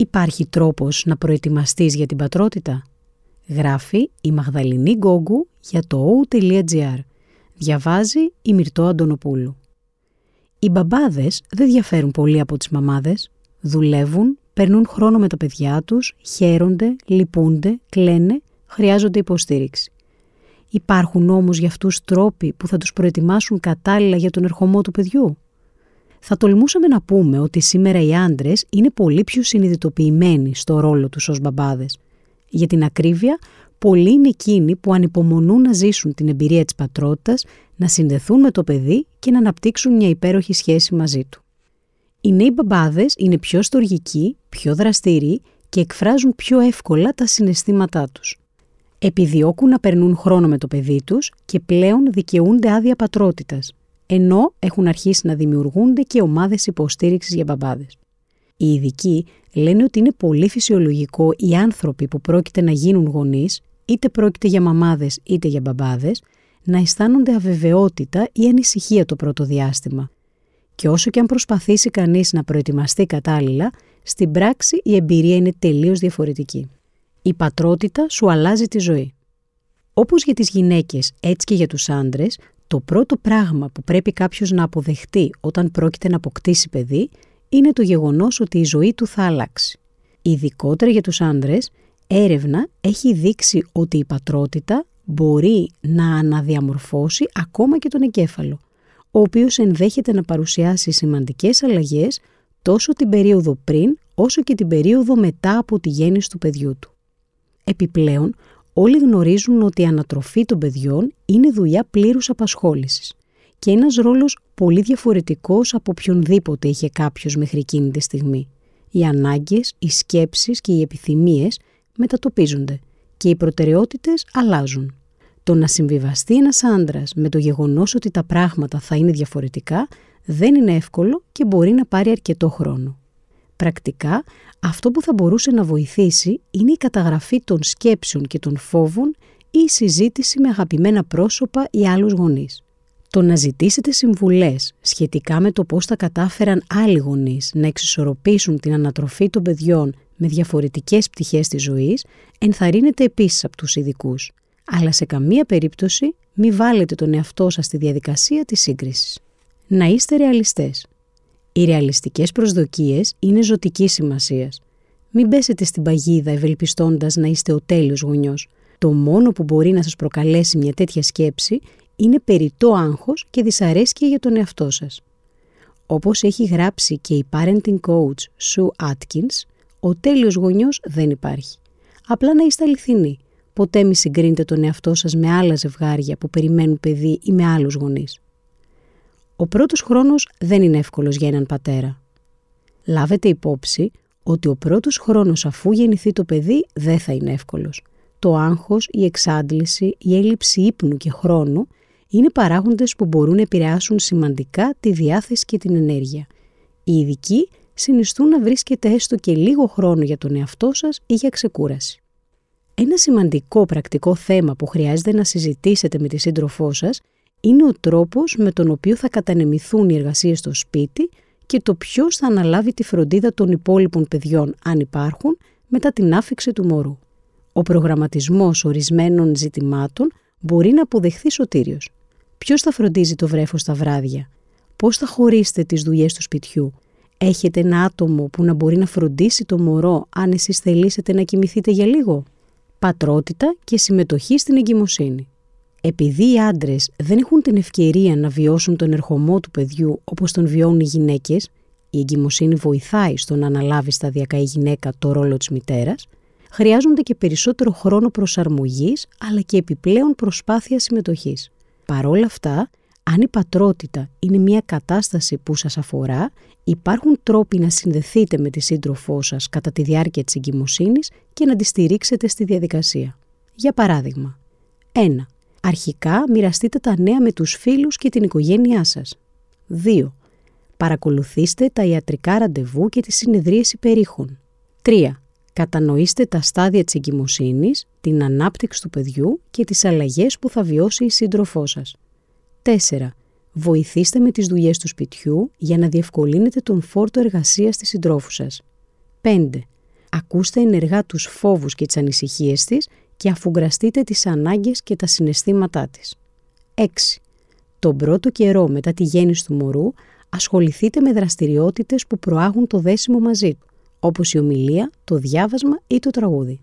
Υπάρχει τρόπος να προετοιμαστείς για την πατρότητα; Γράφει η Μαγδαληνή Γκόγκου για το o.gr. Διαβάζει η Μυρτώ Αντωνοπούλου. Οι μπαμπάδες δεν διαφέρουν πολύ από τις μαμάδες. Δουλεύουν, περνούν χρόνο με τα παιδιά τους, χαίρονται, λυπούνται, κλαίνε, χρειάζονται υποστήριξη. Υπάρχουν όμως για αυτούς τρόποι που θα τους προετοιμάσουν κατάλληλα για τον ερχομό του παιδιού; Θα τολμούσαμε να πούμε ότι σήμερα οι άντρες είναι πολύ πιο συνειδητοποιημένοι στο ρόλο τους ως μπαμπάδες. Για την ακρίβεια, πολλοί είναι εκείνοι που ανυπομονούν να ζήσουν την εμπειρία της πατρότητας, να συνδεθούν με το παιδί και να αναπτύξουν μια υπέροχη σχέση μαζί του. Οι νέοι μπαμπάδες είναι πιο στοργικοί, πιο δραστήριοι και εκφράζουν πιο εύκολα τα συναισθήματά τους. Επιδιώκουν να περνούν χρόνο με το παιδί τους και πλέον δικαιούνται άδεια πατρότητας, ενώ έχουν αρχίσει να δημιουργούνται και ομάδες υποστήριξης για μπαμπάδες. Οι ειδικοί λένε ότι είναι πολύ φυσιολογικό οι άνθρωποι που πρόκειται να γίνουν γονείς, είτε πρόκειται για μαμάδες είτε για μπαμπάδες, να αισθάνονται αβεβαιότητα ή ανησυχία το πρώτο διάστημα. Και όσο και αν προσπαθήσει κανείς να προετοιμαστεί κατάλληλα, στην πράξη η εμπειρία είναι τελείως διαφορετική. Η πατρότητα σου αλλάζει τη ζωή. Όπως για τις γυναίκες, έτσι και για τους άντρες, το πρώτο πράγμα που πρέπει κάποιος να αποδεχτεί όταν πρόκειται να αποκτήσει παιδί είναι το γεγονός ότι η ζωή του θα αλλάξει. Ειδικότερα για τους άντρες, έρευνα έχει δείξει ότι η πατρότητα μπορεί να αναδιαμορφώσει ακόμα και τον εγκέφαλο, ο οποίος ενδέχεται να παρουσιάσει σημαντικές αλλαγές τόσο την περίοδο πριν όσο και την περίοδο μετά από τη γέννηση του παιδιού του. Επιπλέον, όλοι γνωρίζουν ότι η ανατροφή των παιδιών είναι δουλειά πλήρους απασχόλησης και ένας ρόλος πολύ διαφορετικός από οποιονδήποτε είχε κάποιος μέχρι εκείνη τη στιγμή. Οι ανάγκες, οι σκέψεις και οι επιθυμίες μετατοπίζονται και οι προτεραιότητες αλλάζουν. Το να συμβιβαστεί ένας άντρας με το γεγονός ότι τα πράγματα θα είναι διαφορετικά δεν είναι εύκολο και μπορεί να πάρει αρκετό χρόνο. Πρακτικά, αυτό που θα μπορούσε να βοηθήσει είναι η καταγραφή των σκέψεων και των φόβων ή η συζήτηση με αγαπημένα πρόσωπα ή άλλους γονείς. Το να ζητήσετε συμβουλές σχετικά με το πώς θα κατάφεραν άλλοι γονείς να εξισορροπήσουν την ανατροφή των παιδιών με διαφορετικές πτυχές της ζωής ενθαρρύνεται επίσης από τους ειδικούς. Αλλά σε καμία περίπτωση μη βάλετε τον εαυτό σας στη διαδικασία της σύγκρισης. Να είστε ρεαλιστές. Οι ρεαλιστικές προσδοκίες είναι ζωτική σημασίας. Μην πέσετε στην παγίδα ευελπιστώντας να είστε ο τέλειος γονιός. Το μόνο που μπορεί να σας προκαλέσει μια τέτοια σκέψη είναι περιττό άγχος και δυσαρέσκεια για τον εαυτό σας. Όπως έχει γράψει και η parenting coach Sue Atkins, ο τέλειος γονιός δεν υπάρχει. Απλά να είστε αληθινοί. Ποτέ μη συγκρίνετε τον εαυτό σας με άλλα ζευγάρια που περιμένουν παιδί ή με άλλους γονείς. Ο πρώτος χρόνος δεν είναι εύκολος για έναν πατέρα. Λάβετε υπόψη ότι ο πρώτος χρόνος αφού γεννηθεί το παιδί δεν θα είναι εύκολος. Το άγχος, η εξάντληση, η έλλειψη ύπνου και χρόνου είναι παράγοντες που μπορούν να επηρεάσουν σημαντικά τη διάθεση και την ενέργεια. Οι ειδικοί συνιστούν να βρίσκετε έστω και λίγο χρόνο για τον εαυτό σας ή για ξεκούραση. Ένα σημαντικό πρακτικό θέμα που χρειάζεται να συζητήσετε με τη σύντροφό σας είναι ο τρόπος με τον οποίο θα κατανεμηθούν οι εργασίες στο σπίτι και το ποιος θα αναλάβει τη φροντίδα των υπόλοιπων παιδιών, αν υπάρχουν, μετά την άφηξη του μωρού. Ο προγραμματισμός ορισμένων ζητημάτων μπορεί να αποδεχθεί σωτήριος. Ποιος θα φροντίζει το βρέφος τα βράδια, πώς θα χωρίσετε τις δουλειές του σπιτιού, έχετε ένα άτομο που να μπορεί να φροντίσει το μωρό αν εσείς θελήσετε να κοιμηθείτε για λίγο; Πατρότητα και συμμετοχή στην εγκυμοσύνη. Επειδή οι άντρες δεν έχουν την ευκαιρία να βιώσουν τον ερχομό του παιδιού όπως τον βιώνουν οι γυναίκες, η εγκυμοσύνη βοηθάει στο να αναλάβει σταδιακά η γυναίκα το ρόλο της μητέρας, χρειάζονται και περισσότερο χρόνο προσαρμογής αλλά και επιπλέον προσπάθεια συμμετοχής. Παρόλα αυτά, αν η πατρότητα είναι μια κατάσταση που σας αφορά, υπάρχουν τρόποι να συνδεθείτε με τη σύντροφό σας κατά τη διάρκεια της εγκυμοσύνης και να τη στηρίξετε στη διαδικασία. Για παράδειγμα, 1. Αρχικά μοιραστείτε τα νέα με τους φίλους και την οικογένειά σας. 2. Παρακολουθήστε τα ιατρικά ραντεβού και τις συνεδρίες υπερήχων. 3. Κατανοήστε τα στάδια της εγκυμοσύνης, την ανάπτυξη του παιδιού και τις αλλαγές που θα βιώσει η σύντροφό σας. 4. Βοηθήστε με τις δουλειές του σπιτιού για να διευκολύνετε τον φόρτο εργασίας της συντρόφου σας. 5. Ακούστε ενεργά τους φόβους και τις ανησυχίες της και αφουγκραστείτε τις ανάγκες και τα συναισθήματά της. 6. Τον πρώτο καιρό μετά τη γέννηση του μωρού ασχοληθείτε με δραστηριότητες που προάγουν το δέσιμο μαζί του, όπως η ομιλία, το διάβασμα ή το τραγούδι.